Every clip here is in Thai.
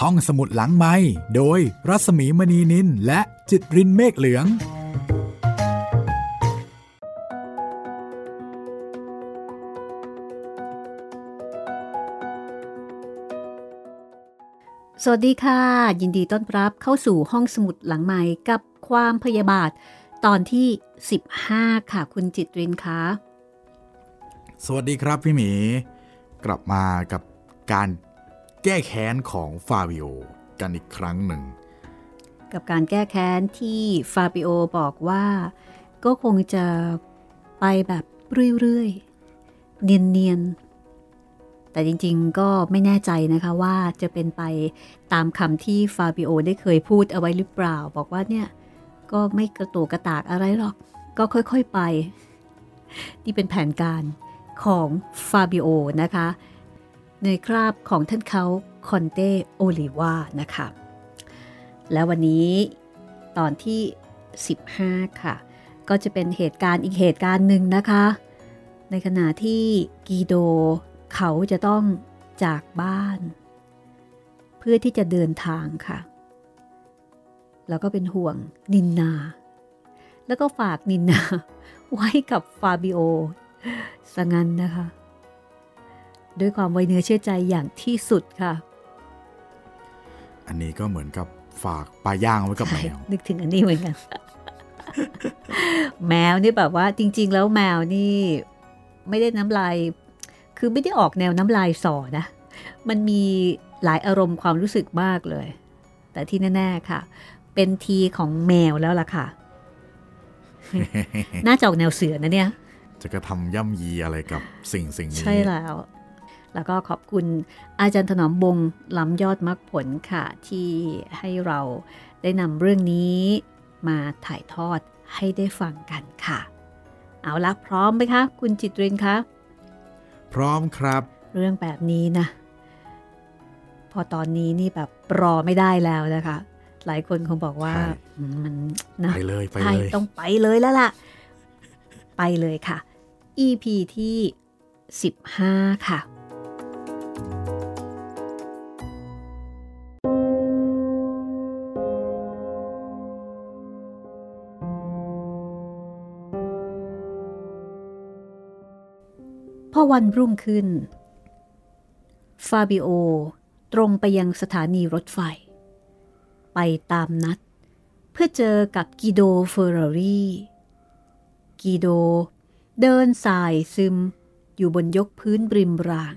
ห้องสมุดหลังไม้โดยรัสมีมณีนินและจิตรินเมฆเหลือง สวัสดีค่ะ ยินดีต้อนรับเข้าสู่ห้องสมุดหลังใหม่กับความพยาบาท ตอนที่ 15 ค่ะ คุณจิตรินคะสวัสดีครับพี่หมี กลับมากับการ แก้แค้นของฟาบิโอกันอีกครั้งหนึ่ง กับการแก้แค้นที่ฟาบิโอบอกว่าก็คงจะไปแบบเรื่อยๆ เนียนๆ แต่จริงๆก็ไม่แน่ใจนะคะว่าจะเป็นไปตามคำที่ฟาบิโอได้เคยพูดเอาไว้หรือเปล่า บอกว่าเนี่ย ก็ไม่กระโตกกระตากอะไรหรอก ก็ค่อยๆไป นี่เป็นแผนการของฟาบิโอนะคะ ในคราบของท่านเขาคอนเตโอลิวานะคะ แล้ววันนี้ตอนที่ 15 ค่ะ ก็จะเป็นเหตุการณ์อีกเหตุการณ์หนึ่งนะคะ ในขณะที่กีโดเขาจะต้องจากบ้าน เพื่อที่จะเดินทางค่ะ แล้วก็เป็นห่วงนินนา แล้วก็ฝากนินนา ไว้กับฟาบิโอสังันนะคะ ด้วยความไว้เนื้อเชื่อใจอย่างที่สุดค่ะ อันนี้ก็เหมือนกับฝากปลาย่างไว้กับแมว นึกถึงอันนี้เหมือนกัน แมวนี่แบบว่าจริง ๆ แล้วแมวนี่ ไม่ได้น้ำลาย คือไม่ได้ออกแนวน้ำลายสอนะ มันมีหลายอารมณ์ความรู้สึกมากเลย แต่ที่แน่ ๆ ค่ะ เป็นทีของแมวแล้วล่ะค่ะ น่าจะออกแนวเสือนะเนี่ย จะกระทำย่ำยีอะไรกับสิ่งสิ่งนี้ ใช่แล้ว แล้วก็ขอบคุณอาจารย์ถนอมบงล้ำยอดมรรคผลค่ะ ที่ให้เราได้นำเรื่องนี้มาถ่ายทอดให้ได้ฟังกันค่ะ เอาละพร้อมไหมคะ คุณจิตรินคะ พร้อมครับ เรื่องแบบนี้นะ พอตอนนี้นี่แบบรอไม่ได้แล้วนะคะ หลายคนคงบอกว่าใช่อืมมันนะไปเลยไปใช่เลยต้องไปเลยแล้วล่ะ ไปเลยค่ะ EP ที่ 15 ค่ะ พอวันรุ่งขึ้น ฟาบิโอ ตรงไปยังสถานีรถไฟ ไปตามนัด เพื่อเจอกับกิโดเฟอร์รารีกิโด เดินสายซึมอยู่บนยกพื้นบริมราง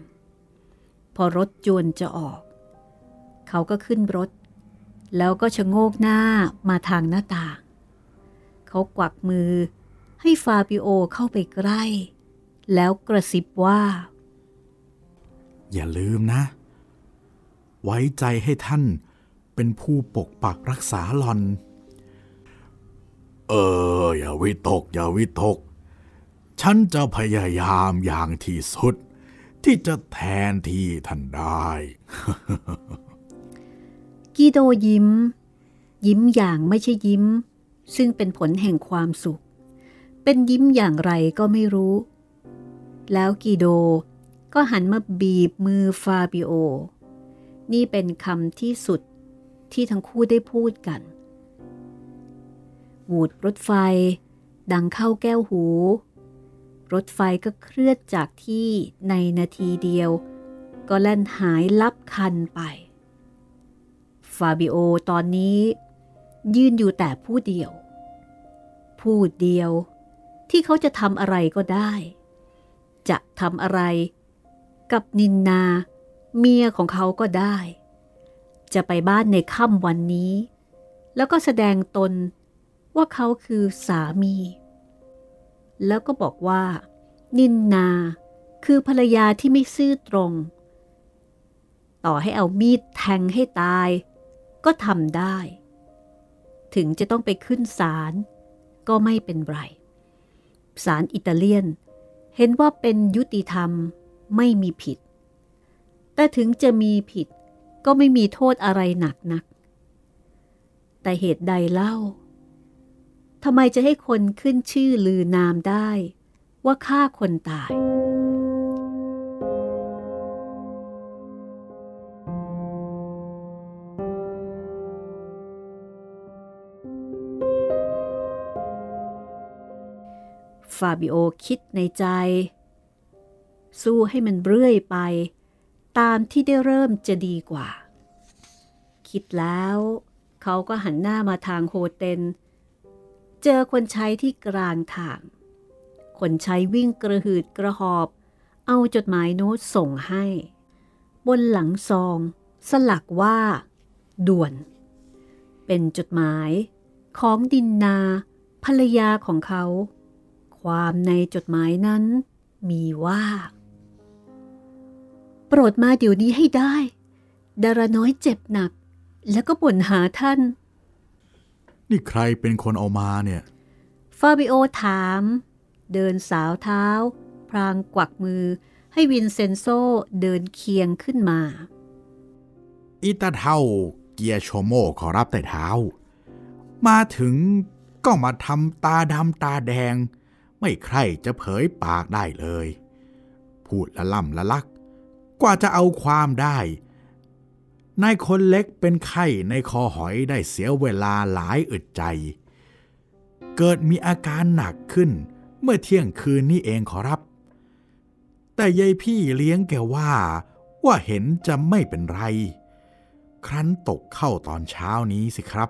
พอรถจวนจะออก เขาก็ขึ้นรถ แล้วก็ชะโงกหน้ามาทางหน้าต่าง เขากวักมือให้ฟาบิโอเข้าไปใกล้ แล้วกระซิบว่า อย่าลืมนะ ไว้ใจให้ท่านเป็นผู้ปกปักรักษาหลอน เออ อย่าวิตก อย่าวิตก ฉันจะพยายามอย่างที่สุด ที่จะแทนที่ท่านได้ กีโดยิ้ม ยิ้มอย่างไม่ใช่ยิ้ม ซึ่งเป็นผลแห่งความสุข เป็นยิ้มอย่างไรก็ไม่รู้ แล้วกีโดก็หันมาบีบมือฟาบิโอ นี่เป็นคำที่สุดที่ทั้งคู่ได้พูดกันหวูดรถไฟ ดังเข้าแก้วหู รถไฟก็เคลื่อนจากที่ในนาทีเดียว ก็แล่นหายลับคันไป ฟาบิโอตอนนี้ยืนอยู่แต่ผู้เดียว ผู้เดียวที่เขาจะทำอะไรก็ได้ จะทำอะไร กับนินนา เมียของเขาก็ได้ จะไปบ้านในค่ำวันนี้ แล้วก็แสดงตนว่าเขาคือสามี แล้วก็บอกว่า นินนา คือภรรยาที่ไม่ซื่อตรง ต่อให้เอามีดแทงให้ตาย ก็ทำได้ ถึงจะต้องไปขึ้นศาลก็ไม่เป็นไรศาลอิตาเลียน เห็นว่าเป็นยุติธรรมไม่มีผิด แต่ถึงจะมีผิดก็ไม่มีโทษอะไรหนักนัก แต่เหตุใดเล่า ทำไมจะให้คนขึ้นชื่อลือนามได้ ว่าฆ่าคนตาย ฟาบิโอคิดในใจ สู้ให้มันเรื่อยไป ตามที่ได้เริ่มจะดีกว่า คิดแล้ว เขาก็หันหน้ามาทางโฮเทน เจอคนใช้ที่กลางทาง คนใช้วิ่งกระหืดกระหอบ เอาจดหมายโน้ตส่งให้ บนหลังซอง สลักว่า ด่วน เป็นจดหมายของดินนา ภรรยาของเขา ความในจดหมายนั้น มีว่า โปรดมาเดี๋ยวนี้ให้ได้ ดาราน้อยเจ็บหนัก แล้วก็บ่นหาท่าน นี่ใครเป็นคนเอามาเนี่ย ฟาบิโอถาม เดินสาวเท้า พรางกวักมือ ให้วินเซนโซเดินเคียงขึ้นมาอีตาเท่าเกียร์โชโมขอรับแต่เท้า มาถึงก็มาทำตาดำตาแดง ไม่ใครจะเผยปากได้เลย พูดละล่ำละลัก กว่าจะเอาความได้ นายคนเล็กเป็นไข้ในคอหอยได้เสียเวลาหลายอึดใจ เกิดมีอาการหนักขึ้นเมื่อเที่ยงคืนนี้เองขอรับ แต่ยายพี่เลี้ยงแกว่า ว่าเห็นจะไม่เป็นไร ครั้นตกเข้าตอนเช้านี้สิครับ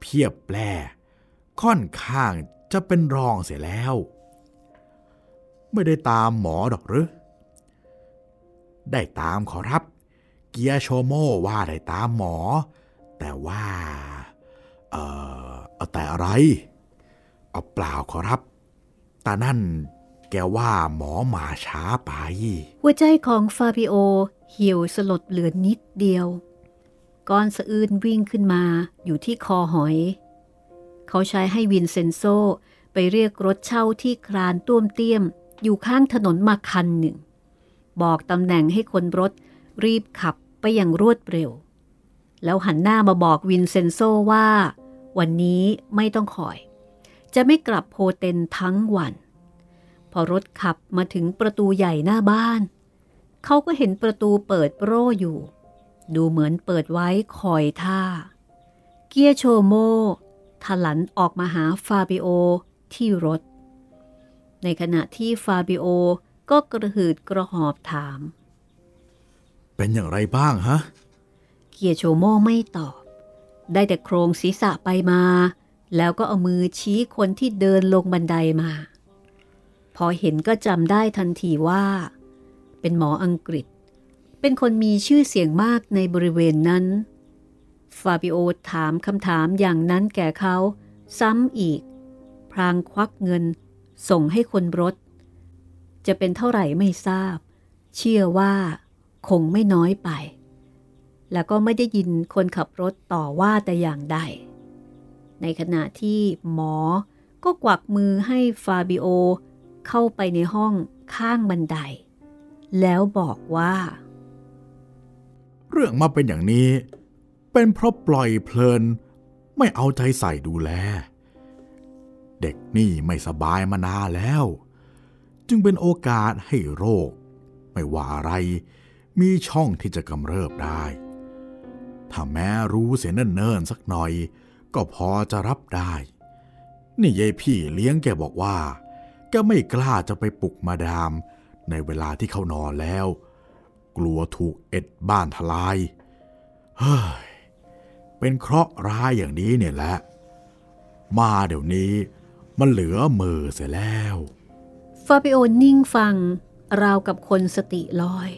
เพียบแปลค่อนข้างจะเป็นรองเสียแล้ว ไม่ได้ตามหมอดอกหรือ ได้ตามขอรับ เกียโชโมว่าได้ตามหมอ แต่ว่า เออเอาแต่อะไร เอาเปล่าขอรับต่นั่นแกว่าหมอหมาช้าไป หัวใจของฟาบิโอเหี่ยวสลดเหลือนิดเดียว ก้อนสะอื้นวิ่งขึ้นมาอยู่ที่คอหอย เขาใช้ให้วินเซนโซไปเรียกรถเช่าที่คลานต้วมเตี้ยม อยู่ข้างถนนมาคันหนึ่ง บอกตำแหน่งให้คนรถรีบขับ ไปอย่างรวดเร็ว แล้วหันหน้ามาบอกวินเซนโซว่า วันนี้ไม่ต้องคอย จะไม่กลับโพเทนทั้งวัน พอรถขับมาถึงประตูใหญ่หน้าบ้าน เขาก็เห็นประตูเปิดโร่อยู่ ดูเหมือนเปิดไว้คอยท่า เกียโชโมถลันออกมาหาฟาบิโอที่รถ ในขณะที่ฟาบิโอก็กระหืดกระหอบถาม เป็นอย่างไรบ้างฮะ เกียโชโมไม่ตอบ ได้แต่โครงศีรษะไปมา แล้วก็เอามือชี้คนที่เดินลงบันไดมา พอเห็นก็จำได้ทันทีว่า เป็นหมออังกฤษ เป็นคนมีชื่อเสียงมากในบริเวณนั้น ฟาบิโอถามคำถามอย่างนั้นแก่เขาซ้ำอีก พรางควักเงิน ส่งให้คนรถ จะเป็นเท่าไหร่ไม่ทราบ เชื่อว่า คงไม่น้อยไป แล้วก็ไม่ได้ยินคนขับรถต่อว่าแต่อย่างใด ในขณะที่หมอก็กวักมือให้ฟาบิโอเข้าไปในห้องข้างบันได แล้วบอกว่า เรื่องมาเป็นอย่างนี้ เป็นเพราะปล่อยเพลิน ไม่เอาใจใส่ดูแล เด็กนี่ไม่สบายมานานแล้ว จึงเป็นโอกาสให้โรค ไม่ว่าอะไร มีช่องที่จะกำเริบได้ ถ้าแม้รู้เสียเนิ่นๆสักหน่อย ก็พอจะรับได้ นี่ยายพี่เลี้ยงแกบอกว่าแกไม่กล้าจะไปปลุกมาดาม ในเวลาที่เขานอนแล้ว กลัวถูกเอ็ดบ้านทลาย เฮ้ย เป็นเคราะห์ร้ายอย่างนี้เนี่ยแหละ มาเดี๋ยวนี้มันเหลือมือเสียแล้ว ฟาบิโอนิ่งฟัง ราวกับคนสติลอย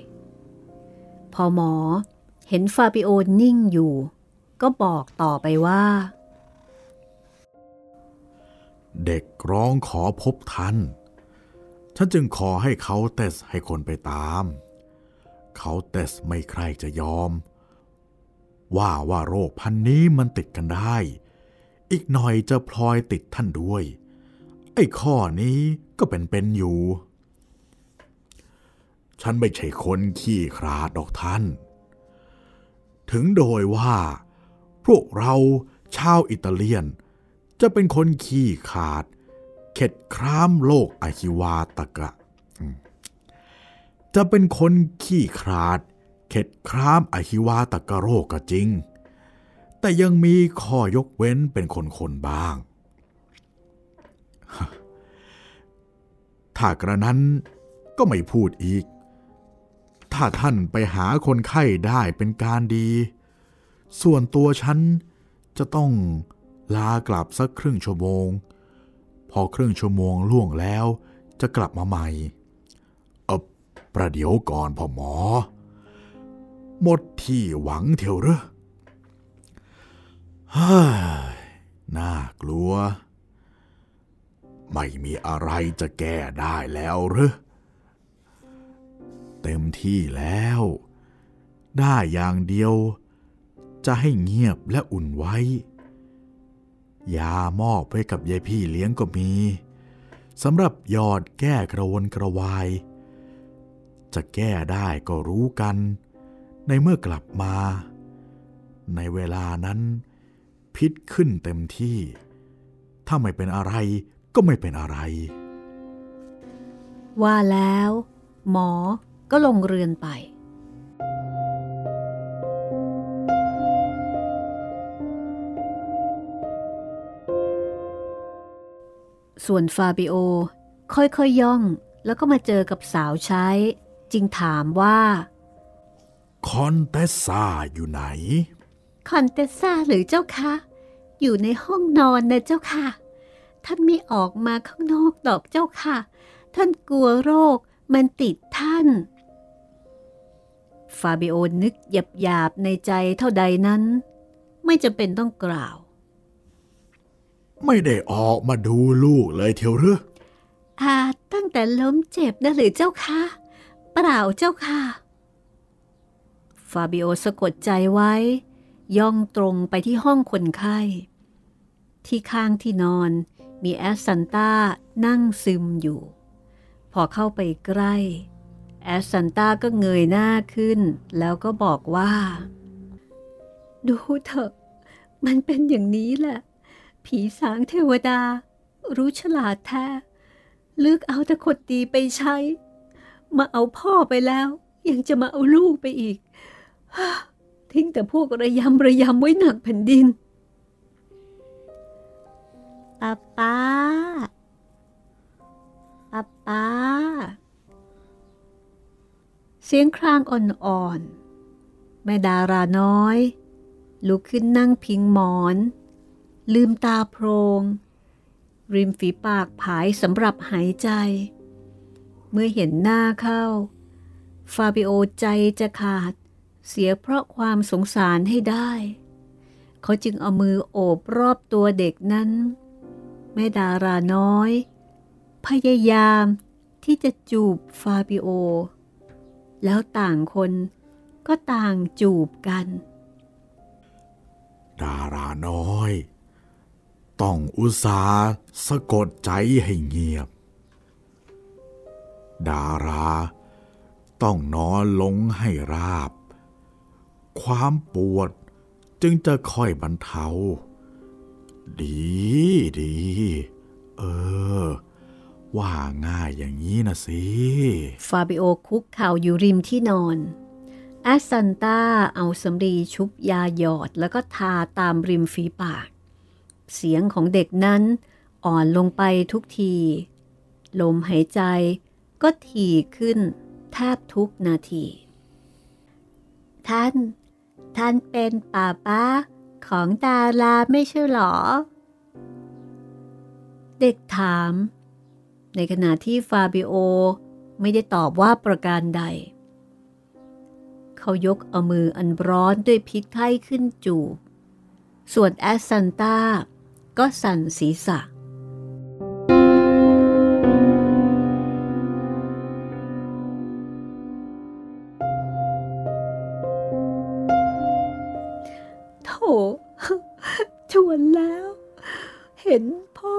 พอหมอ เห็นฟาบิโอนิ่งอยู่ ก็บอกต่อไปว่า เด็กร้องขอพบท่าน ฉันจึงขอให้เขาเตสให้คนไปตาม เขาเตสไม่ใครจะยอม ว่าว่าโรคพันนี้มันติดกันได้ อีกหน่อยจะพลอยติดท่านด้วย ไอ้ข้อนี้ก็เป็นเป็นอยู่ ฉันไม่ใช่คนขี้ขลาดดอกท่าน ถึงโดยว่า พวกเราชาวอิตาเลียน จะเป็นคนขี้ขาด เข็ดคร้ามโลกอาคิวาตกะ จะเป็นคนขี้ขลาด เข็ดคร้ามอาคิวาตกะโรคก็จริง แต่ยังมีข้อยกเว้นเป็นคนๆบ้าง ถ้ากระนั้นก็ไม่พูดอีก ถ้าท่านไปหาคนไข้ได้เป็นการดี ส่วนตัวฉันจะต้องลากลับสักครึ่งชั่วโมง พอครึ่งชั่วโมงล่วงแล้วจะกลับมาใหม่ เออประเดี๋ยวก่อนพ่อหมอ หมดที่หวังเถอะหรอฮ้ยน่ากลัว ไม่มีอะไรจะแก้ได้แล้วหรือ เต็มที่แล้ว ได้อย่างเดียว จะให้เงียบและอุ่นไว้ ยามอบไว้กับยายพี่เลี้ยงก็มีสำหรับยอดแก้กระวนกระวาย จะแก้ได้ก็รู้กัน ในเมื่อกลับมา ในเวลานั้น พิษขึ้นเต็มที่ ถ้าไม่เป็นอะไรก็ไม่เป็นอะไร ว่าแล้ว หมอ ก็ลงเรือนไปส่วนฟาบิโอ ค่อยๆยย่องแล้วก็มาเจอกับสาวใช้ จึงถามว่า คอนเตสซาอยู่ไหน คอนเตสซาหรือเจ้าคะ อยู่ในห้องนอนนะเจ้าค่ะ ท่านไม่ออกมาข้างนอกดอกเจ้าค่ะ ท่านกลัวโรคมันติดท่าน ฟาบิโอนึกหยาบๆในใจเท่าใดนั้น ไม่จำเป็นต้องกล่าว ไม่ได้ออกมาดูลูกเลยเทียวหรืออาตั้งแต่ล้มเจ็บนะหรือเจ้าค่ะเปล่าเจ้าค่ะ ฟาบิโอสะกดใจไว้ ย่องตรงไปที่ห้องคนไข้ ที่ข้างที่นอนมีแอสซันต้านั่งซึมอยู่ พอเข้าไปใกล้ แอสซันต้าก็เงยหน้าขึ้น แล้วก็บอกว่า ดูเถอะ มันเป็นอย่างนี้แหละ ผีสางเทวดา รู้ฉลาดแท้เลือกเอาแต่คนดีไปใช้ มาเอาพ่อไปแล้ว ยังจะมาเอาลูกไปอีก ทิ้งแต่พวกระยำระยำไว้หนักแผ่นดินป้าป้าป้าป้า เสียงครางอ่อนๆ แม่ดาราน้อย ลุกขึ้นนั่งพิงหมอน ลืมตาโพรง ริมฝีปากผายสำหรับหายใจ เมื่อเห็นหน้าเข้า ฟาบิโอใจจะขาด เสียเพราะความสงสารให้ได้ เขาจึงเอามือโอบรอบตัวเด็กนั้น แม่ดาราน้อย พยายามที่จะจูบฟาบิโอ แล้วต่างคนก็ต่างจูบกัน ดาราน้อย ต้องอุตสาห์สะกดใจให้เงียบ ดาราต้องนอนลงให้ราบ ความปวดจึงจะค่อยบรรเทา ดีดี เออ ว่าง่ายอย่างนี้นะสิ ฟาบิโอคุกเข่าอยู่ริมที่นอนแอสซันตาเอาสำลีชุบยาหยอดแล้วก็ทาตามริมฝีปาก เสียงของเด็กนั้นอ่อนลงไปทุกที ลมหายใจก็ถี่ขึ้นแทบทุกนาที ท่าน ท่านเป็นปาป้าของดาราไม่ใช่หรอ เด็กถาม ในขณะที่ฟาบิโอไม่ได้ตอบว่าประการใด เขายกเอามืออันร้อนด้วยพิษไข้ขึ้นจูบ ส่วนแอสซันตาก็สั่นศีรษะ โถชวนแล้ว เห็นพ่อ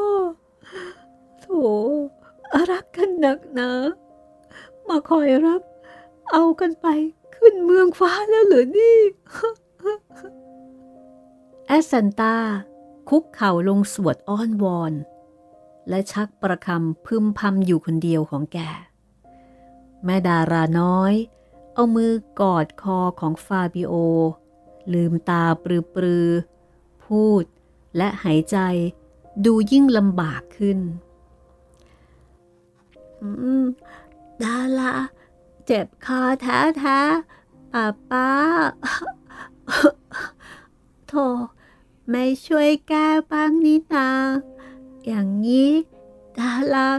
โถ รักกันหนักหนามาคอยรับ เอากันไปขึ้นเมืองฟ้าแล้วเหรอนี่แอสซันตาคุกเข่าลงสวดอ้อนวอน และชักประคำพึมพำอยู่คนเดียวของแก แม่ดาราน้อย เอามือกอดคอของฟาบิโอ ลืมตาปรือปรือ พูดและหายใจดูยิ่งลำบากขึ้น ดาราเจ็บคอแท้แท้ป้าป้าโธ่ไม่ช่วยแก้บ้างนี่นาอย่างนี้ดารา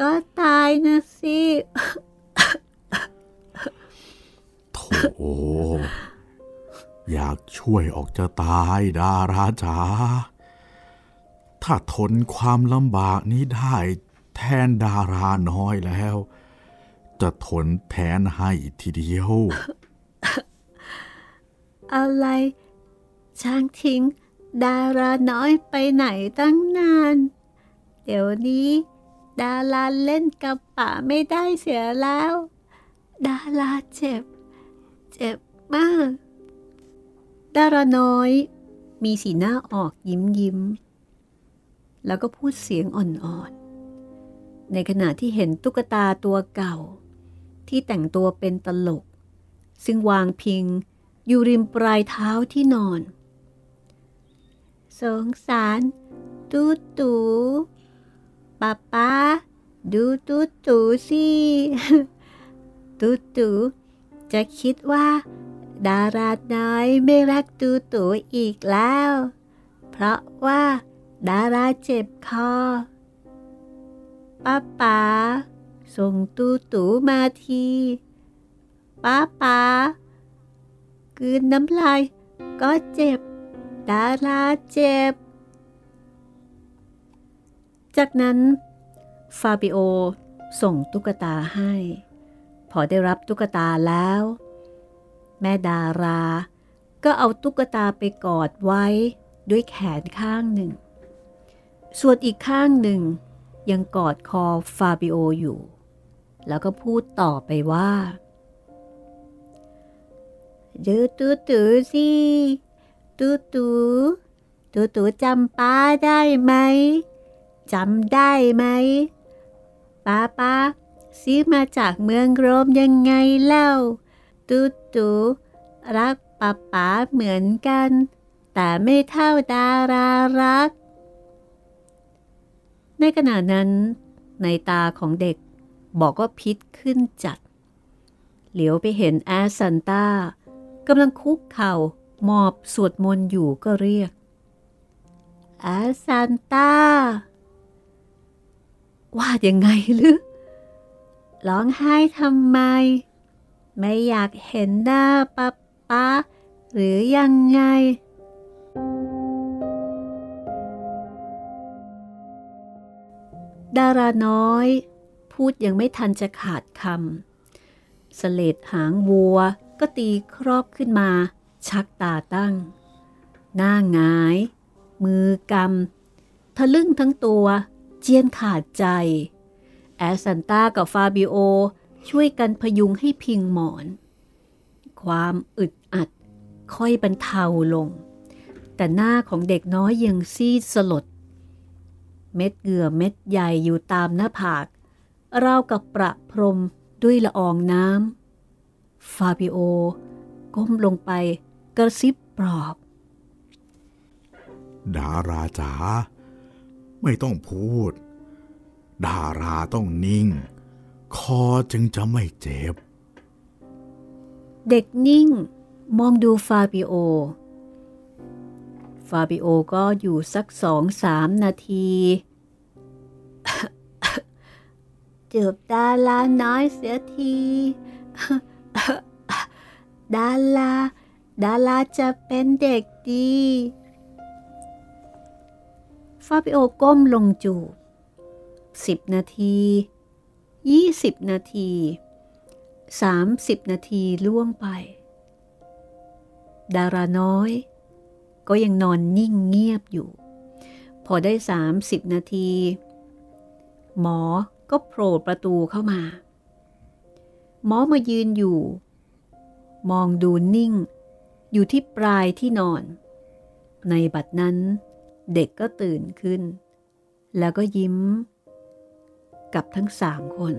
ก็ตายนะสิโถอยากช่วยออกจะตายดาราจ๋าถ้าทนความลำบากนี้ได้ แทนดาราน้อยแล้ว จะทนแทนให้ทีเดียว อะไร ช่างทิ้ง ดาราน้อยไปไหนตั้งนาน เดี๋ยวนี้ ดาราเล่นกับป่าไม่ได้เสียแล้ว ดาราเจ็บ เจ็บมาก ดาราน้อย มีสีหน้าออกยิ้มยิ้ม แล้วก็พูดเสียงอ่อนๆ ในขณะที่เห็นตุ๊กตาตัวเก่า ที่แต่งตัวเป็นตลก ซึ่งวางพิงอยู่ริมปลายเท้าที่นอน สงสารตูตูป้าป้าดูตูตูสิตูตูจะคิดว่า ดาราน้อยไม่รักตูตูอีกแล้ว เพราะว่า ดาราเจ็บคอ ป้าป๋าส่งตูตูมาทีป้าป๋ากลืนน้ำลายก็เจ็บ ดาราเจ็บ จากนั้น ฟาบิโอส่งตุ๊กตาให้ พอได้รับตุ๊กตาแล้ว แม่ดาราก็เอาตุ๊กตาไปกอดไว้ด้วยแขนข้างหนึ่ง ส่วนอีกข้างหนึ่ง ยังกอดคอฟาบิโออยู่ แล้วก็พูดต่อไปว่าดูตูตูสิตูตูตูตูจำป้าได้ไหมจำได้ไหมป้าป้าซื้อมาจากเมืองโรมยังไงเล่าตูตูรักป้าป้าเหมือนกัน แต่ไม่เท่าดารารัก ในขณะนั้น ในตาของเด็กบอกว่าพิษขึ้นจัด เหลียวไปเห็นแอสซันตากำลังคุกเข่าหมอบสวดมนต์อยู่ก็เรียกแอสซันตาว่ายังไงหรือร้องไห้ทำไม ไม่อยากเห็นหน้าป๊าป๊าหรือยังไง ดาราน้อย พูดยังไม่ทันจะขาดคำสเลดหางวัวก็ตีครอบขึ้นมา ชักตาตั้ง หน้าหงาย มือกำทะลึ่งทั้งตัว เจียนขาดใจ แอสันตากับฟาบิโอ ช่วยกันพยุงให้พิงหมอน ความอึดอัดค่อยบรรเทาลง แต่หน้าของเด็กน้อยยังซีดสลด เม็ดเหงื่อเม็ดใหญ่อยู่ตามหน้าผาก ราวกับประพรมด้วยละอองน้ำ ฟาบิโอ ก้มลงไปกระซิบปลอบ ดาราจ๋าไม่ต้องพูด ดาราต้องนิ่ง คอจึงจะไม่เจ็บ เด็กนิ่ง มองดูฟาบิโอ ฟาบิโอก็อยู่สักสองสามนาทีจูบดาราน้อยเสียที ดาราดาราจะเป็นเด็กดีฟาบิโอก้มลงจูบสิบนาทียี่สิบนาทีสามสิบนาทีล่วงไป ดาราน้อย ก็ยังนอนนิ่งเงียบอยู่ พอได้สามสิบนาที หมอก็โผล่ประตูเข้ามา หมอมายืนอยู่ มองดูนิ่ง อยู่ที่ปลายที่นอน ในบัดนั้น เด็กก็ตื่นขึ้น แล้วก็ยิ้ม กับทั้งสามคน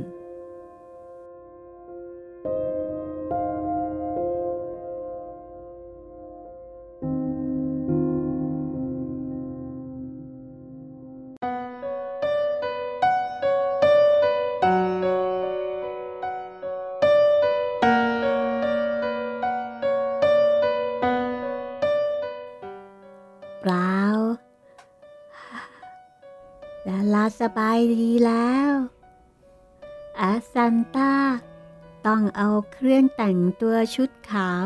บายดีแล้วอาซันตาต้องเอาเครื่องแต่งตัวชุดขาว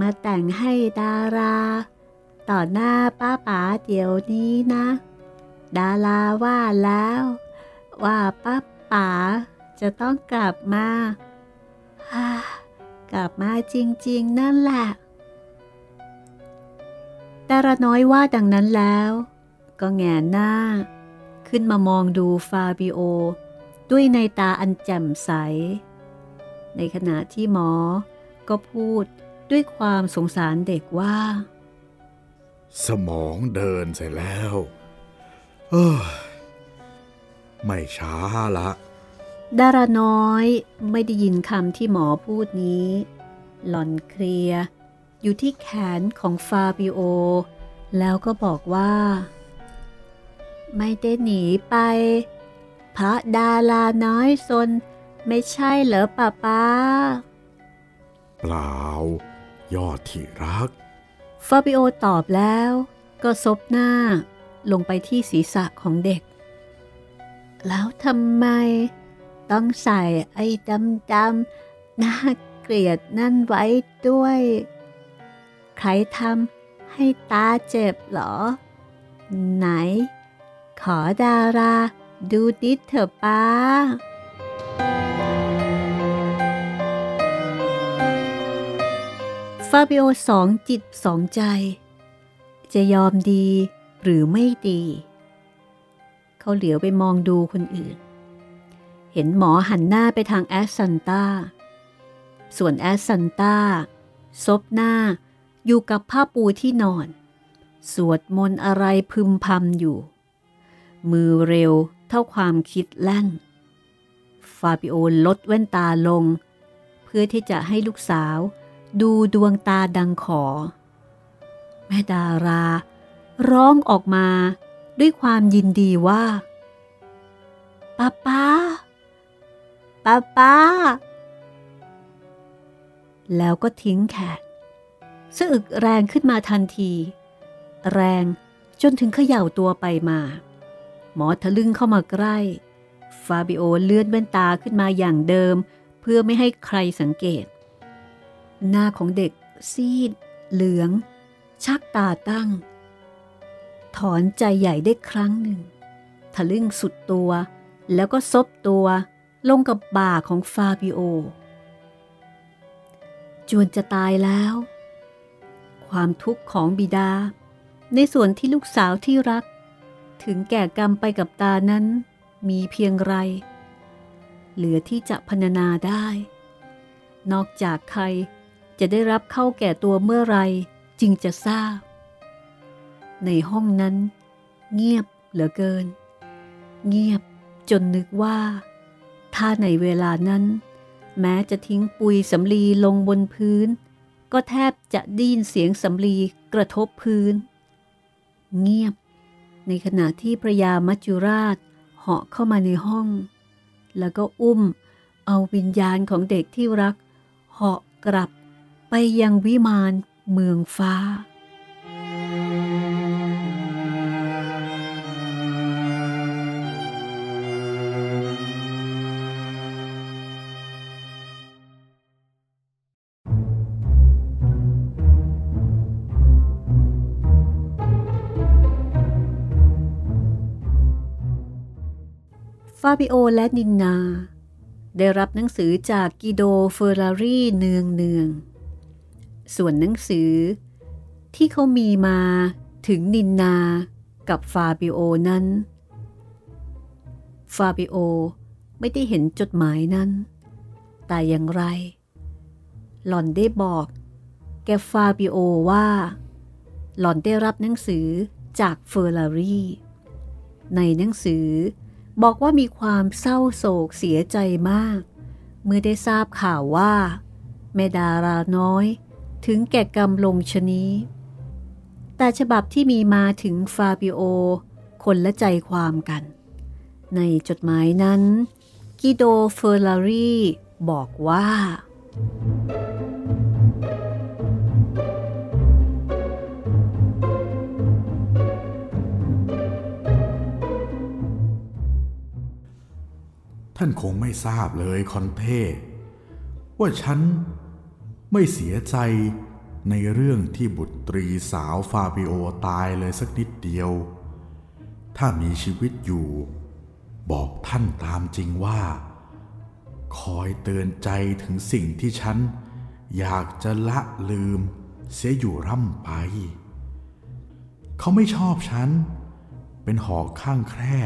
มาแต่งให้ดารา ต่อหน้าป้าป๋าเดี๋ยวนี้นะ ดาราว่าแล้ว ว่าป้าป๋าจะต้องกลับมากลับมาจริง ๆ นั่นแหละดาราน้อยว่าดังนั้นแล้ว ก็แงนหน้า ขึ้นมามองดูฟาบิโอ ด้วยในตาอันแจ่มใส ในขณะที่หมอก็พูดด้วยความสงสารเด็กว่า สมองเดินเสร็จแล้ว เออไม่ช้าละดาราน้อยไม่ได้ยินคำที่หมอพูดนี้ หล่อนเคลียอยู่ที่แขนของฟาบิโอ แล้วก็บอกว่า ไม่ได้หนีไป พระดาราน้อยซนไม่ใช่เหรอป้าป้า เปล่า ยอดที่รัก ฟาบิโอตอบแล้วก็ซบหน้าลงไปที่ศีรษะของเด็ก แล้วทำไม ต้องใส่ไอ้ดำดำน่าเกลียดนั่นไว้ด้วย ใครทำให้ตาเจ็บเหรอ ไหน ขอดารา ดูดิเถอะป้า ฟาบิโอสองจิตสองใจ จะยอมดีหรือไม่ดี เขาเหลียวไปมองดูคนอื่น เห็นหมอหันหน้าไปทางแอสซันตาส่วนแอสซันตาซบหน้าอยู่กับผ้าปูที่นอน สวดมนต์อะไรพึมพำอยู่ มือเร็วเท่าความคิดแล่น ฟาบิโอลดแว่นตาลง เพื่อที่จะให้ลูกสาวดูดวงตาดังขอ แม่ดารา ร้องออกมาด้วยความยินดีว่าป้าป้าป้าป้า แล้วก็ทิ้งแขกสะอึกแรงขึ้นมาทันที แรงจนถึงเขย่าตัวไปมา หมอทะลึ่งเข้ามาใกล้ ฟาบิโอเลื่อนแว่นตาขึ้นมาอย่างเดิม เพื่อไม่ให้ใครสังเกต หน้าของเด็กซีด เหลือง ชักตาตั้ง ถอนใจใหญ่ได้ครั้งหนึ่ง ทะลึ่งสุดตัว แล้วก็ซบตัวลงกับบ่าของฟาบิโอ จวนจะตายแล้ว ความทุกข์ของบิดา ในส่วนที่ลูกสาวที่รัก ถึงแก่กรรมไปกับตานั้น มีเพียงไร เหลือที่จะพรรณนาได้ นอกจากใครจะได้รับเข้าแก่ตัวเมื่อไรจึงจะทราบ ในห้องนั้น เงียบเหลือเกิน เงียบจนนึกว่า ถ้าในเวลานั้น แม้จะทิ้งปุยสำลีลงบนพื้น ก็แทบจะได้ยินเสียงสำลีกระทบพื้น เงียบ ในขณะที่พระยามัจจุราชเหาะเข้ามาในห้อง แล้วก็อุ้มเอาวิญญาณของเด็กที่รัก เหาะกลับไปยังวิมานเมืองฟ้า ฟาบิโอและนินนา ได้รับหนังสือจากกิโดเฟอร์รารีเนืองเนือง ส่วนหนังสือที่เขามีมาถึงนินนากับฟาบิโอนั้น ฟาบิโอไม่ได้เห็นจดหมายนั้น แต่อย่างไร หล่อนได้บอกแก่ฟาบิโอว่า หล่อนได้รับหนังสือจากเฟอร์รารีในหนังสือ บอกว่ามีความเศร้าโศกเสียใจมาก เมื่อได้ทราบข่าวว่า แม่ดาราน้อย ถึงแก่กรรมลงชนี้ แต่ฉบับที่มีมาถึงฟาบิโอ คนละใจความกัน ในจดหมายนั้น กิโดเฟอร์ลารีบอกว่า ท่านคงไม่ทราบเลยคอนเทว่าฉันไม่เสียใจในเรื่องที่บุตรีสาวฟาบิโอตายเลยสักนิดเดียว ถ้ามีชีวิตอยู่ บอกท่านตามจริงว่า คอยเตือนใจถึงสิ่งที่ฉันอยากจะละลืมเสียอยู่ร่ำไป เขาไม่ชอบฉัน เป็นหอกข้างแคร่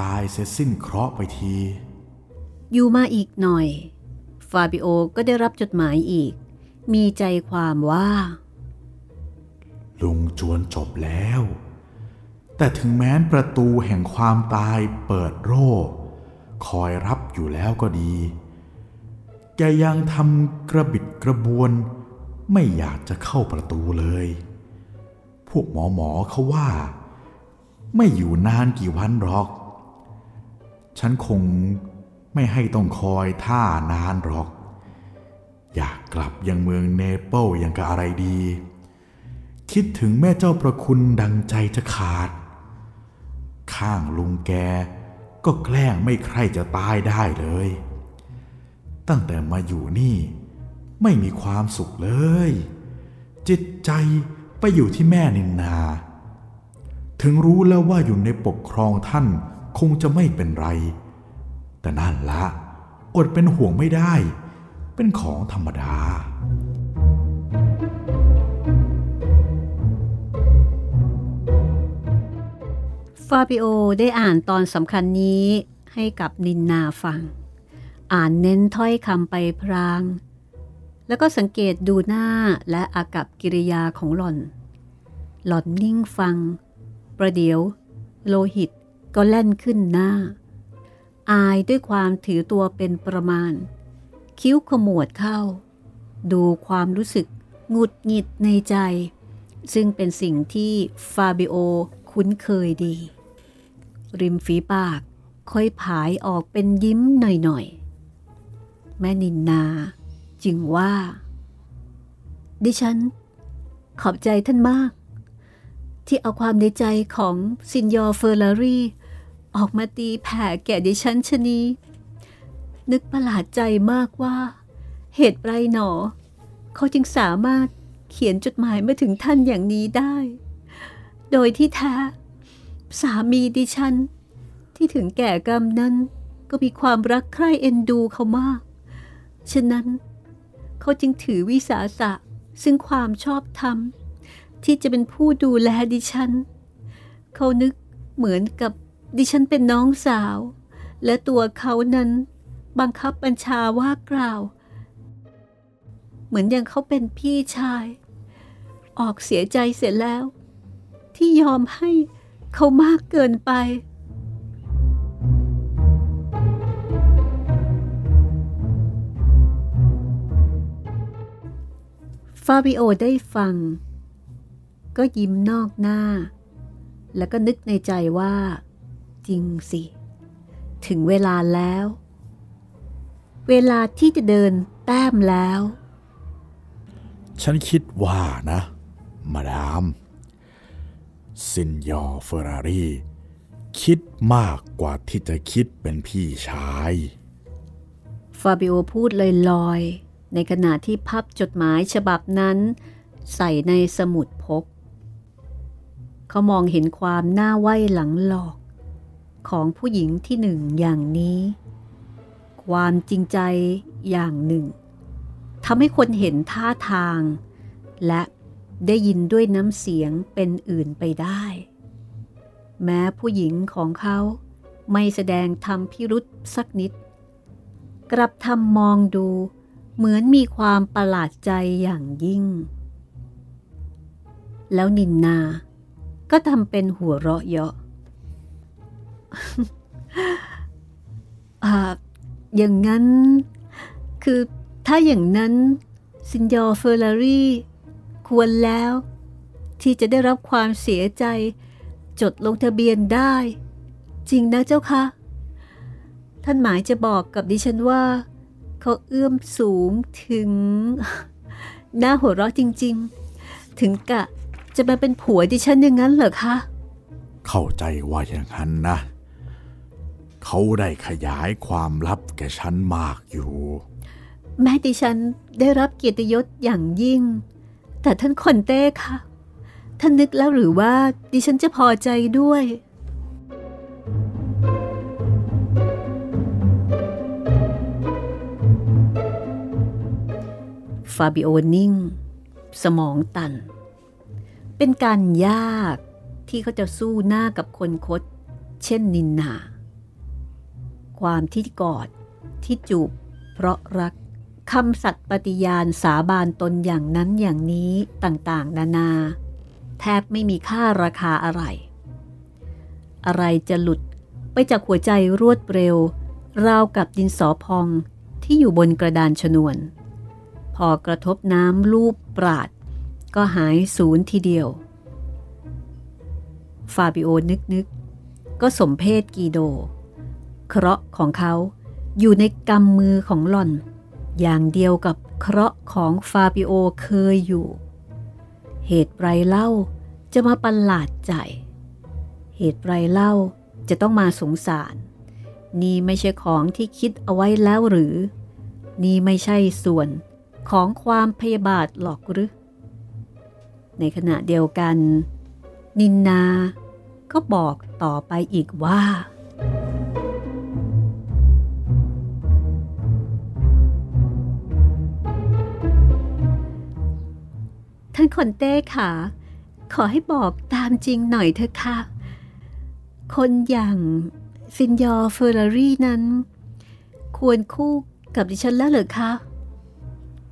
ตายเสียสิ้นเคราะห์ไปที อยู่มาอีกหน่อย ฟาบิโอก็ได้รับจดหมายอีก มีใจความว่า ลุงจวนจบแล้ว แต่ถึงแม้นประตูแห่งความตายเปิดโร่คอยรับอยู่แล้วก็ดี แกยังทำกระบิดกระบวน ไม่อยากจะเข้าประตูเลย พวกหมอหมอเขาว่า ไม่อยู่นานกี่วันหรอก ฉันคงไม่ให้ต้องคอยท่านานหรอก อยากกลับยังเมืองเนเปิลยังกับอะไรดี คิดถึงแม่เจ้าประคุณดังใจจะขาด ข้างลุงแกก็แกล้งไม่ใครจะตายได้เลย ตั้งแต่มาอยู่นี่ไม่มีความสุขเลย จิตใจไปอยู่ที่แม่นินนา ถึงรู้แล้วว่าอยู่ในปกครองท่าน คงจะไม่เป็นไร แต่นั่นละอดเป็นห่วงไม่ได้ เป็นของธรรมดา ฟาบิโอได้อ่านตอนสำคัญนี้ให้กับนินนาฟัง อ่านเน้นถ้อยคำไปพราง แล้วก็สังเกตดูหน้าและอากับกิริยาของหล่อน หล่อนนิ่งฟัง ประเดี๋ยว โลหิต ก็แล่นขึ้นหน้า อายด้วยความถือตัวเป็นประมาณ คิ้วขมวดเข้า ดูความรู้สึกหงุดหงิดในใจ ซึ่งเป็นสิ่งที่ฟาบิโอคุ้นเคยดี ริมฝีปากค่อยผายออกเป็นยิ้มหน่อยๆ แม่นินนาจึงว่า ดิฉัน ขอบใจท่านมาก ที่เอาความในใจของซินยอร์เฟอร์ลารี ออกมาตีแผ่แก่ดิฉันชนี นึกประหลาดใจมากว่า เหตุไรหนอ เขาจึงสามารถเขียนจดหมายมาถึงท่านอย่างนี้ได้ โดยที่แท้ สามีดิฉัน ที่ถึงแก่กรรมนั้นก็มีความรักใคร่เอ็นดูเขามาก ฉะนั้นเขาจึงถือวิสาสะซึ่งความชอบธรรมที่จะเป็นผู้ดูแลดิฉัน เขานึกเหมือนกับ ดิฉันเป็นน้องสาว และตัวเขานั้นบังคับบัญชาว่ากล่าว เหมือนอย่างเขาเป็นพี่ชาย ออกเสียใจเสร็จแล้ว ที่ยอมให้เขามากเกินไป ฟาบิโอได้ฟัง ก็ยิ้มนอกหน้า แล้วก็นึกในใจว่า จริงสิ ถึงเวลาแล้ว เวลาที่จะเดินแต้มแล้ว ฉันคิดว่านะ มาดาม ซินยอร์เฟอร์รารีคิดมากกว่าที่จะคิดเป็นพี่ชาย ฟาบิโอพูดลอยๆ ในขณะที่พับจดหมายฉบับนั้น ใส่ในสมุดพก เขามองเห็นความหน้าไหวหลังหลอก ของผู้หญิงที่หนึ่งอย่างนี้ ความจริงใจอย่างหนึ่งทำให้คนเห็นท่าทาง และได้ยินด้วยน้ำเสียงเป็นอื่นไปได้ แม้ผู้หญิงของเขาไม่แสดงทำพิรุษสักนิด กลับทำมองดูเหมือนมีความประหลาดใจอย่างยิ่ง แล้วนินนา ก็ทำเป็นหัวเราะเยาะ อ่า อย่างนั้น คือถ้าอย่างนั้นซินยอร์เฟอร์ลารีควรแล้ว ที่จะได้รับความเสียใจ จดลงทะเบียนได้ จริงนะเจ้าคะท่านหมายจะบอกกับดิฉันว่า เขาเอื้อมสูงถึง หน้าหัวเราะจริง ๆ ถึงกะจะมาเป็นผัวดิฉันอย่างนั้นเหรอคะ เข้าใจว่าอย่างนั้นนะ เขาได้ขยายความลับแก่ฉันมากอยู่ แม้ดิฉันได้รับเกียรติยศอย่างยิ่ง แต่ท่านคอนเต้คะท่านนึกแล้วหรือว่าดิฉันจะพอใจด้วยฟาบิโอนิ่ง สมองตัน เป็นการยากที่เขาจะสู้หน้ากับคนคด เช่นนินนา ความที่กอด ที่จูบ เพราะรักคำสัตย์ปฏิญาณสาบานตนอย่างนั้นอย่างนี้ต่างๆ นานา แทบไม่มีค่าราคาอะไร อะไรจะหลุดไปจากหัวใจรวดเร็ว ราวกับดินสอพองที่อยู่บนกระดานชนวน พอกระทบน้ำลูบปราด ก็หายสูญทีเดียว ฟาบิโอนึกนึกก็สมเพศกีโด เคราะห์ของเขาอยู่ในกำมือของหล่อน อย่างเดียวกับเคราะห์ของฟาบิโอเคยอยู่ เหตุไรเล่าจะมาประหลาดใจ เหตุไรเล่าจะต้องมาสงสาร นี่ไม่ใช่ของที่คิดเอาไว้แล้วหรือ นี่ไม่ใช่ส่วนของความพยาบาทหรอกหรือ ในขณะเดียวกัน นินนาก็บอกต่อไปอีกว่า คอนเต้ค่ะ ขอให้บอกตามจริงหน่อยเถอะค่ะ คนอย่างซินยอร์เฟอร์รารี่นั้น ควรคู่กับดิฉันแล้วเหรอคะ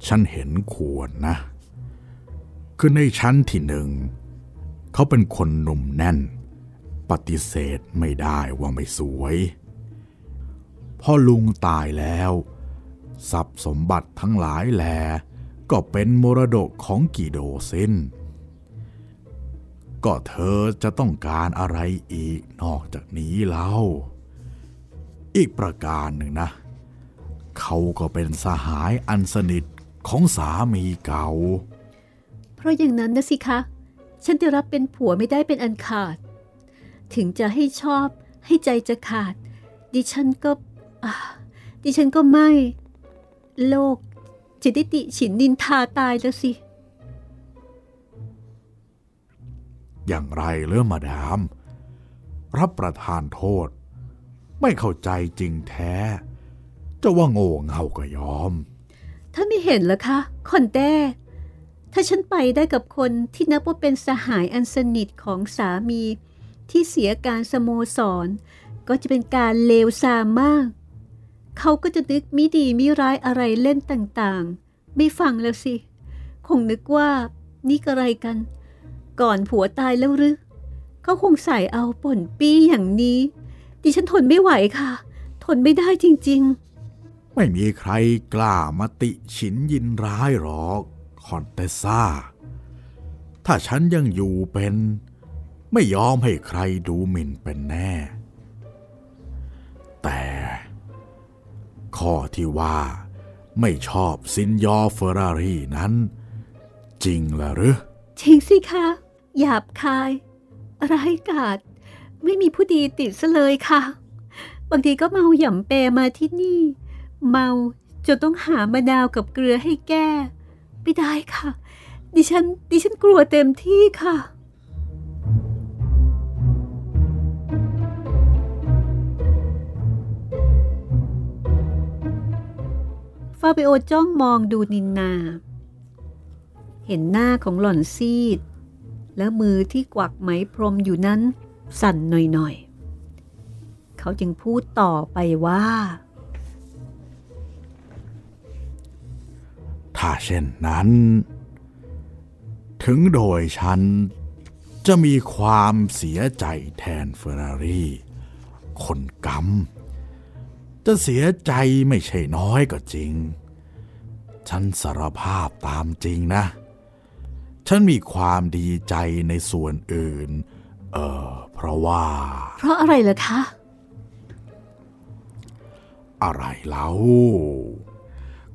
ฉันเห็นควรนะ คือในชั้นที่หนึ่ง เขาเป็นคนหนุ่มแน่น ปฏิเสธไม่ได้ว่าไม่สวยพ่อลุงตายแล้ว ทรัพย์สมบัติทั้งหลายแล ก็เป็นมรดกของกีโดซินก็เธอจะต้องการอะไรอีกนอกจากนี้เล่า อีกประการหนึ่งนะ เขาก็เป็นสหายอันสนิทของสามีเก่า เพราะอย่างนั้นนะสิคะ ฉันจะรับเป็นผัวไม่ได้เป็นอันขาด ถึงจะให้ชอบให้ใจจะขาด ดิฉันก็ดิฉันก็ไม่ โลก จะได้ติฉินนินทาตายแล้วสิ อย่างไรเลื่อมาดาม รับประทานโทษ ไม่เข้าใจจริงแท้ จะว่าโง่เง่าก็ยอมท่านไม่เห็นเหรอคะคอนแต้ถ้าฉันไปได้กับคนที่นับว่าเป็นสหายอันสนิทของสามี ที่เสียการสโมสร ก็จะเป็นการเลวทรามมาก เขาก็จะนึกมิดีมิร้ายอะไรเล่นต่างๆ ไม่ฟังแล้วสิ คงนึกว่านี่กระไรกัน ก่อนผัวตายแล้วหรือเขาคงใส่เอาป่นปี้อย่างนี้ ดิฉันทนไม่ไหวค่ะ ทนไม่ได้จริงๆ ไม่มีใครกล้ามาติฉินยินร้ายหรอกคอนเตซ่า ถ้าฉันยังอยู่เป็น ไม่ยอมให้ใครดูหมิ่นเป็นแน่ แต่ ข้อที่ว่า ไม่ชอบซินยอเฟอร์รารี่นั้น จริงละหรือจริงสิคะ หยาบคาย ร้ายกาจไม่มีผู้ดีติดซะเลยค่ะ บางทีก็เมาหย่ำเปมาที่นี่ เมาจนต้องหามะนาวกับเกลือให้แก้ ไม่ได้ค่ะ ดิฉัน ดิฉันกลัวเต็มที่ค่ะ ฟาเบโอจ้องมองดูนินนา เห็นหน้าของหล่อนซีด และมือที่กวักไหมพรมอยู่นั้นสั่นหน่อยๆ เขาจึงพูดต่อไปว่า ถ้าเช่นนั้น ถึงโดยฉันจะมีความเสียใจแทนเฟอร์รารี่ คนกรรม จะเสียใจไม่ใช่น้อยก็จริง ฉันสารภาพตามจริงนะ ฉันมีความดีใจในส่วนอื่น เออเพราะว่า เพราะอะไรล่ะคะ อะไรเล่า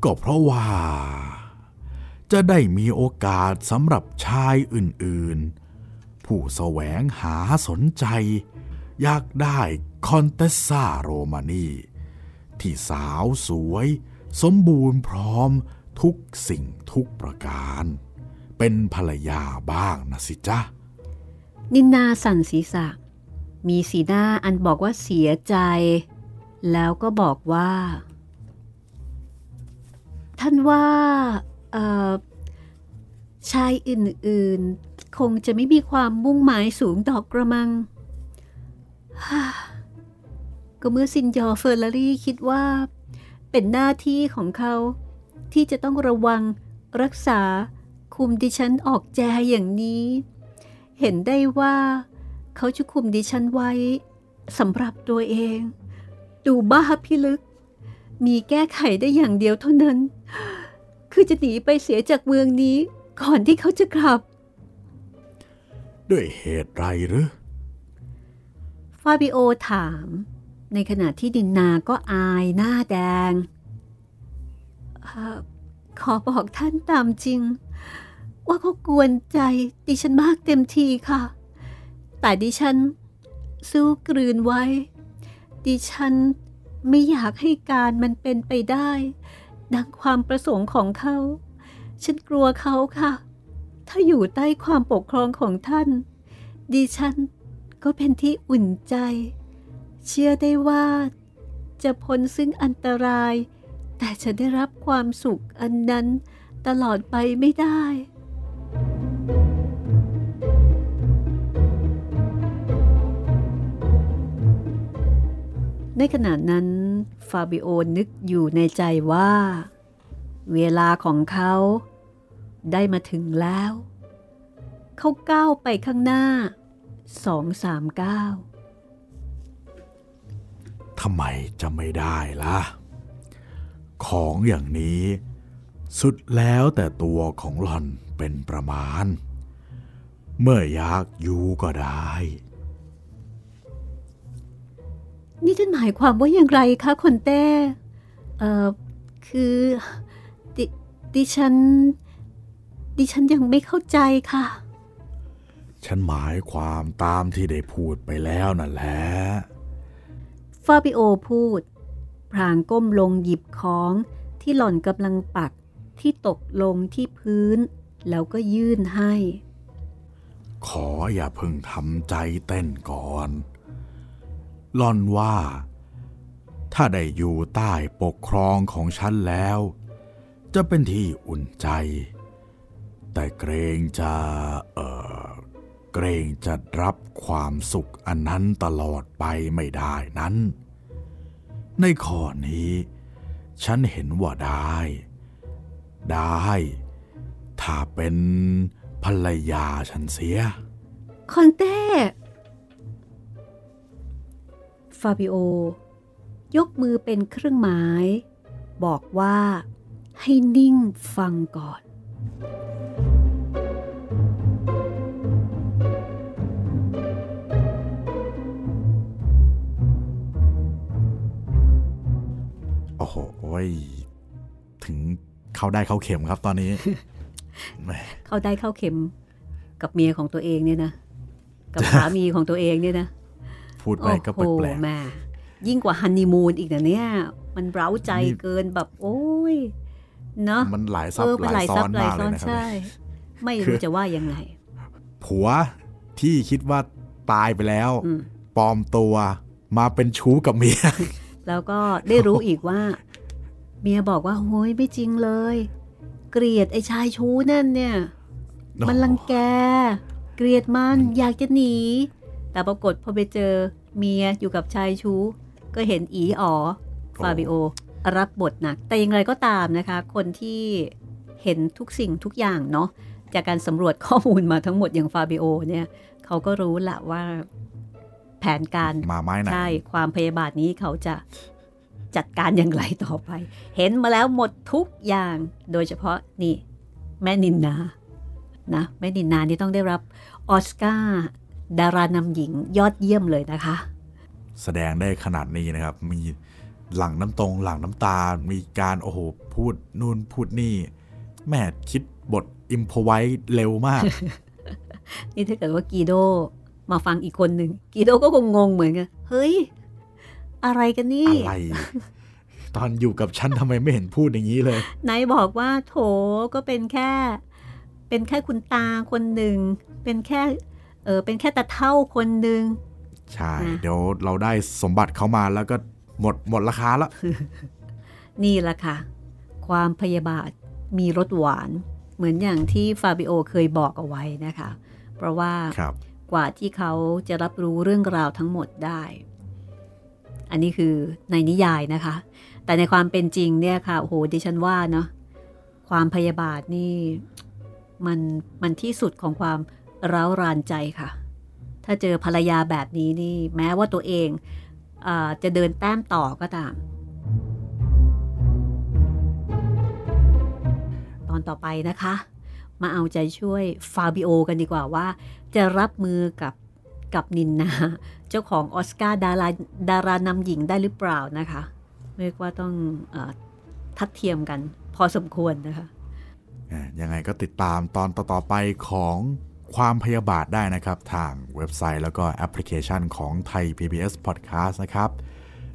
ก็เพราะว่า จะได้มีโอกาสสำหรับชายอื่นๆ ผู้แสวงหาสนใจ อยากได้คอนเตสซาโรมานี ที่สาวสวย สมบูรณ์พร้อมทุกสิ่งทุกประการ เป็นภรรยาบ้างนะสิจ๊ะ นินนาสั่นศีรษะ มีสีหน้าอันบอกว่าเสียใจ แล้วก็บอกว่า ท่านว่าเออชายอื่นๆ คงจะไม่มีความมุ่งหมายสูงดอกกระมังฮ่า ก็เมื่อซินยอร์เฟอร์รารี่คิดว่า เป็นหน้าที่ของเขา ที่จะต้องระวังรักษาคุมดิฉันออกแจอย่างนี้ เห็นได้ว่า เขาจะคุมดิฉันไว้สำหรับตัวเอง ดูบ้าพิลึก มีแก้ไขได้อย่างเดียวเท่านั้น คือจะหนีไปเสียจากเมืองนี้ก่อนที่เขาจะกลับ ด้วยเหตุไรหรือฟาบิโอถาม ในขณะที่ดินนาก็อายหน้าแดงอขอบอกท่านตามจริง ว่าเขากวนใจดิฉันมากเต็มทีค่ะ แต่ดิฉันสู้กลืนไว้ ดิฉันไม่อยากให้การมันเป็นไปได้ ดังความประสงค์ของเขา ฉันกลัวเขาค่ะ ถ้าอยู่ใต้ความปกครองของท่าน ดิฉันก็เป็นที่อุ่นใจ เชื่อได้ว่า จะพ้นซึ่งอันตราย แต่จะได้รับความสุขอันนั้นตลอดไปไม่ได้ ในขณะนั้น ฟาบิโอนึกอยู่ในใจว่า เวลาของเขาได้มาถึงแล้ว เขาก้าวไปข้างหน้าสองสามก้าว ทำไมจะไม่ได้ล่ะ ของอย่างนี้สุดแล้วแต่ตัวของหล่อนเป็นประมาณ เมื่ออยากอยู่ก็ได้ นี่ท่านหมายความว่าอย่างไรคะคนแต้เอ่อคือดดิฉัน ดิฉันยังไม่เข้าใจค่ะ ฉันหมายความตามที่ได้พูดไปแล้วนั่นแหละ ฟาบิโอพูด พรางก้มลงหยิบของที่หล่อนกำลังปักที่ตกลงที่พื้น แล้วก็ยื่นให้ ขออย่าเพิ่งทำใจเต้นก่อนหล่อนว่า ถ้าได้อยู่ใต้ปกครองของฉันแล้ว จะเป็นที่อุ่นใจ แต่เกรงจะเออ เกรงจะรับความสุขอันนั้นตลอดไปไม่ได้นั้น ในข้อนี้ ฉันเห็นว่าได้ ได้ ถ้าเป็นภรรยาฉันเสีย คอนเต้ ฟาบิโอ ยกมือเป็นเครื่องหมาย บอกว่าให้นิ่งฟังก่อน ยถึงเข้าได้เข้าเข็มครับตอนนี้แหมเข้าได้เข้าเข็ม กับเมียของตัวเองเนี่ยนะ กับสามีของตัวเองเนี่ยนะ พูดไปก็โอ้โหแปลกแม่ยิ่งกว่าฮันนีมูนอีกนะเนี่ย มันเร้าใจเกินแบบโอ้ยเนาะๆมันหลายซับเออหมันลายหลายซ้ซัอบนหลายมากซ้เลอยนนะครับใช่ไม่คืรู้อจะว่ายังไง ผัวที่คิดว่าตายไปแล้วอืมปลอมตัวมาเป็นชู้กับเมีย แล้วก็ได้รู้อีกว่า เมียบอกว่าโอ้ยไม่จริงเลย เกลียดไอ้ชายชู้นั่นเนี่ย มันรังแก เกลียดมันอยากจะหนี แต่ปรากฏพอไปเจอเมียอยู่กับชายชู้ ก็เห็นอีอ๋อฟาบิโอ รับบทหนัก แต่อย่างไรก็ตามนะคะ คนที่เห็นทุกสิ่งทุกอย่างเนาะจากการสำรวจข้อมูลมาทั้งหมดอย่างฟาบิโอเนี่ยเขาก็รู้แหละว่าแผนการมาไม้ไหนใช่ ความพยาบาทนี้เขาจะ จัดการอย่างไรต่อไป เห็นมาแล้วหมดทุกอย่าง โดยเฉพาะนี่แม่นินนา นะแม่นินนานี่ต้องได้รับออสการ์ดารานำหญิงยอดเยี่ยมเลยนะคะ แสดงได้ขนาดนี้นะครับ มีหลังน้ำตรงหลังน้ำตา มีการโอ้โหพูดนู่นพูดนี่ แม่คิดบท improvise เร็วมาก นี่ถ้าเกิดว่ากีโดมาฟังอีกคนหนึ่งกีโดก็คงงงเหมือนกัน เฮ้ย อะไรกันนี่ อะไร ตอนอยู่กับฉันทำไมไม่เห็นพูดอย่างนี้เลย ไหนบอกว่า โถก็เป็นแค่ เป็นแค่คุณตาคนหนึ่ง เป็นแค่ เออเป็นแค่ตาเท่าคนหนึ่ง ใช่นะเดี๋ยวเราได้สมบัติเขามาแล้วก็หมดหมดราคาแล้ว นี่แหละค่ะ ความพยาบาทมีรสหวาน เหมือนอย่างที่ฟาบิโอเคยบอกเอาไว้นะคะ เพราะว่าครับกว่าที่เขาจะรับรู้เรื่องราวทั้งหมดได้ อันนี้คือในนิยายนะคะ แต่ในความเป็นจริงเนี่ยค่ะ โอ้โห ดิฉันว่าเนาะ ความพยาบาทนี่มันมันที่สุดของความร้าวรานใจค่ะ ถ้าเจอภรรยาแบบนี้นี่ แม้ว่าตัวเองอาจะเดินแต้มต่อก็ตาม ตอนต่อไปนะคะ มาเอาใจช่วยฟาบิโอกันดีกว่าว่า จะรับมือกับ กับนินนา เจ้าของออสการ์ดาราดารานำหญิงได้หรือเปล่านะคะ เรียกว่าต้องอทัดเทียมกัน พอสมควรนะคะยังไงก็ติดตามตอนต่อๆไปของความพยาบาทได้นะครับ ทางเว็บไซต์แล้วก็แอปพลิเคชันของไทย PBS Podcast นะครับ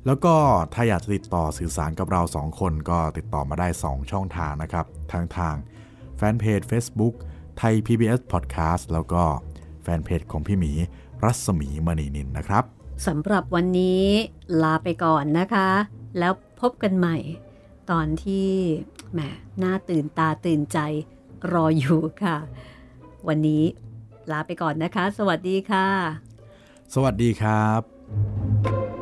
แล้วก็ถ้าอยากจะติดต่อสื่อสารกับเราสองคนก็ติดต่อมาได้ 2 ช่องทางนะครับทั้งทางแฟนเพจ Facebook ไทย PBS Podcast แล้วก็แฟนเพจของพี่หมี รัศมีมณีนินนะครับสำหรับวันนี้ลาไปก่อนนะคะ แล้วพบกันใหม่ ตอนที่แหมน่าตื่นตาตื่นใจรออยู่ค่ะ วันนี้ลาไปก่อนนะคะ สวัสดีค่ะ สวัสดีครับ